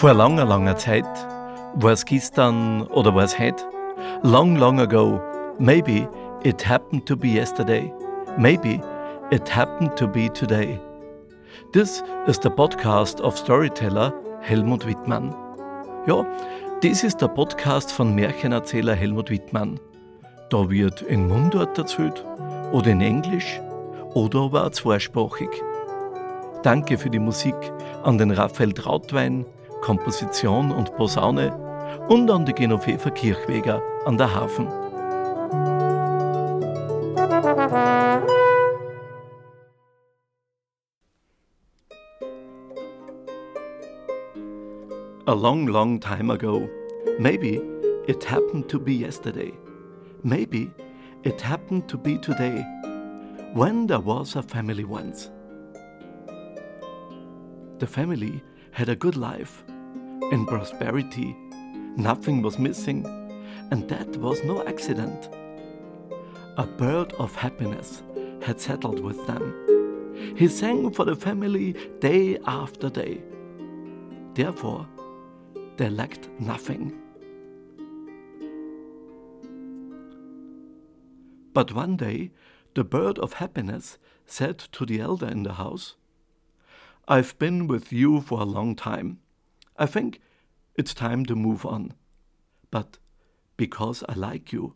Vor langer, langer Zeit, war es gestern oder war es heute? Long, long ago, maybe it happened to be yesterday, maybe it happened to be today. Das ist der Podcast of Storyteller Helmut Wittmann. Ja, das ist der Podcast von Märchenerzähler Helmut Wittmann. Da wird in Mundart erzählt oder in Englisch oder aber auch zweisprachig. Danke für die Musik an den Raphael Trautwein, Komposition und Posaune und an die Genoveva Kirchweger an der Hafen. A long, long time ago, maybe it happened to be yesterday, maybe it happened to be today, when there was a family once. The family had a good life, in prosperity, nothing was missing, and that was no accident. A bird of happiness had settled with them. He sang for the family day after day. Therefore, they lacked nothing. But one day, the bird of happiness said to the elder in the house, I've been with you for a long time. I think it's time to move on. But because I like you,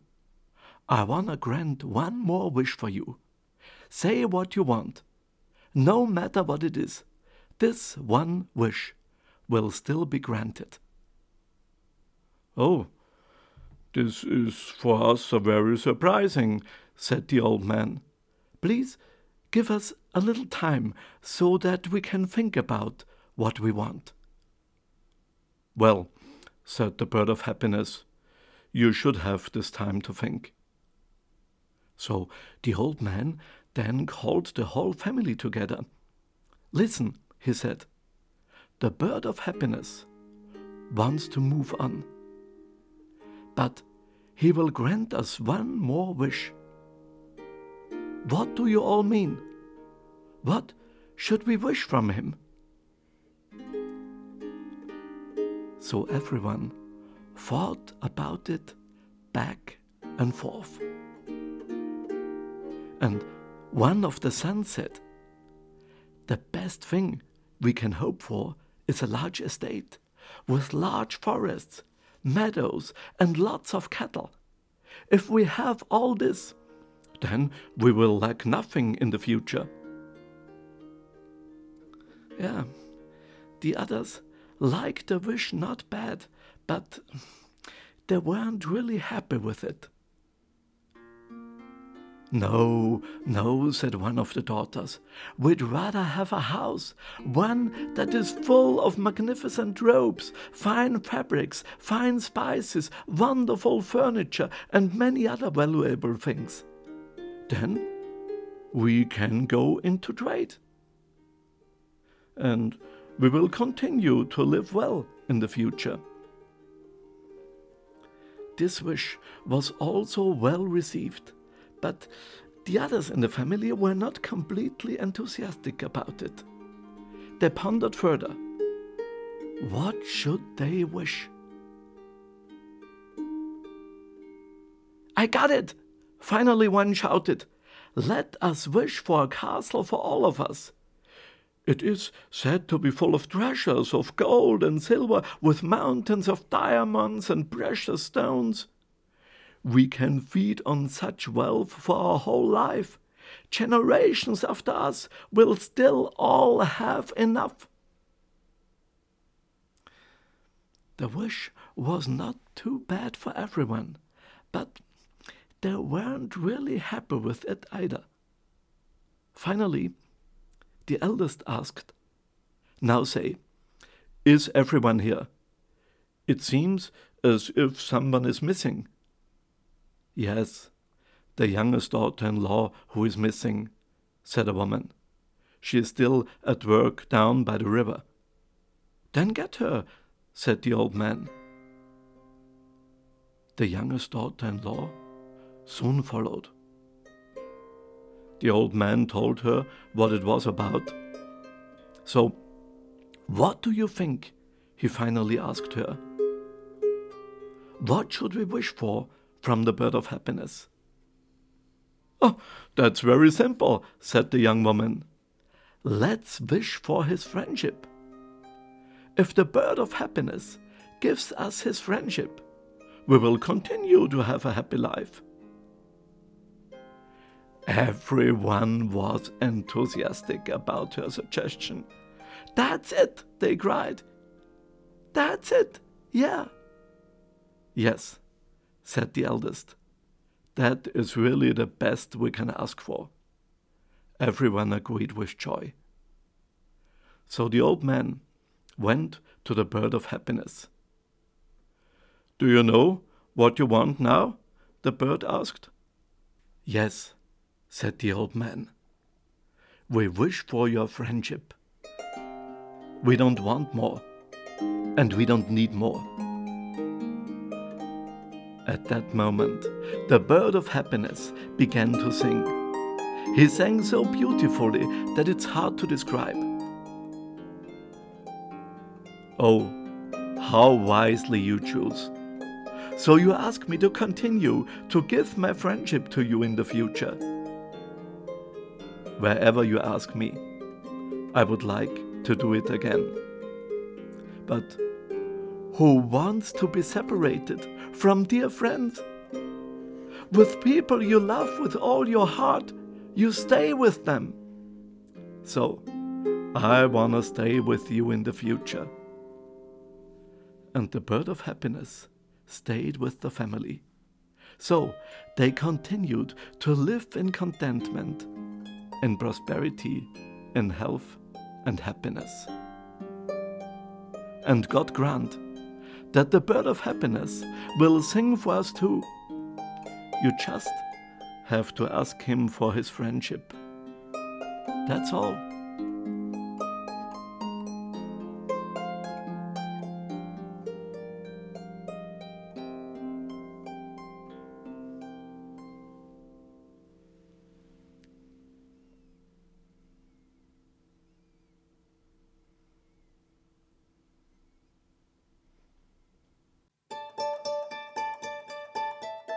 I want to grant one more wish for you. Say what you want. No matter what it is, this one wish will still be granted. Oh, this is for us a very surprising, said the old man. Please give us a little time so that we can think about what we want. Well, said the bird of happiness, you should have this time to think. So the old man then called the whole family together. Listen, he said, the bird of happiness wants to move on. But he will grant us one more wish. What do you all mean? What should we wish from him? So everyone thought about it back and forth. And one of the sons said, The best thing we can hope for is a large estate with large forests, meadows, and lots of cattle. If we have all this, then we will lack nothing in the future. Yeah, the others liked the wish not bad, but they weren't really happy with it. No, no, said one of the daughters. We'd rather have a house, one that is full of magnificent robes, fine fabrics, fine spices, wonderful furniture, and many other valuable things. Then we can go into trade. And we will continue to live well in the future. This wish was also well received, but the others in the family were not completely enthusiastic about it. They pondered further. What should they wish? I got it! Finally, one shouted. Let us wish for a castle for all of us. It is said to be full of treasures of gold and silver, with mountains of diamonds and precious stones. We can feed on such wealth for our whole life. Generations after us will still all have enough. The wish was not too bad for everyone, but they weren't really happy with it either. Finally, the eldest asked, Now say, is everyone here? It seems as if someone is missing. Yes, the youngest daughter in law who is missing, said a woman. She is still at work down by the river. Then get her, said the old man. The youngest daughter in law soon followed. The old man told her what it was about. So, what do you think he finally asked her. What should we wish for from the bird of happiness? Oh, that's very simple, said the young woman. Let's wish for his friendship. If the bird of happiness gives us his friendship, we will continue to have a happy life. Everyone was enthusiastic about her suggestion. That's it, they cried. That's it, yeah. Yes, said the eldest. That is really the best we can ask for. Everyone agreed with joy. So the old man went to the bird of happiness. Do you know what you want now? the bird asked. Yes, said the old man. We wish for your friendship. We don't want more, and we don't need more. At that moment, the bird of happiness began to sing. He sang so beautifully that it's hard to describe. Oh, how wisely you choose. So you ask me to continue to give my friendship to you in the future. Wherever you ask me, I would like to do it again. But who wants to be separated from dear friends? With people you love with all your heart, you stay with them. So, I want to stay with you in the future. And the bird of happiness stayed with the family. So, they continued to live in contentment, in prosperity, in health and happiness. And God grant that the bird of happiness will sing for us too. You just have to ask him for his friendship. That's all.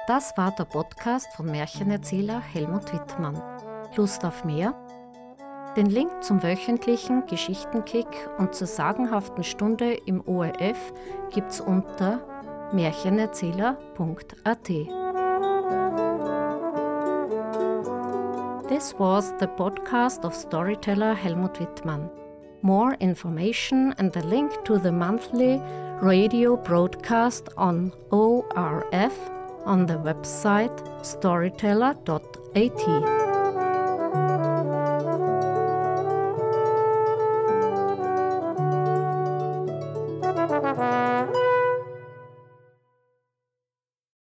Das war der Podcast von Märchenerzähler Helmut Wittmann. Lust auf mehr? Den Link zum wöchentlichen Geschichtenkick und zur sagenhaften Stunde im ORF gibt's unter märchenerzähler.at. This was the podcast of storyteller Helmut Wittmann. More information and the link to the monthly radio broadcast on ORF on the website storyteller.at.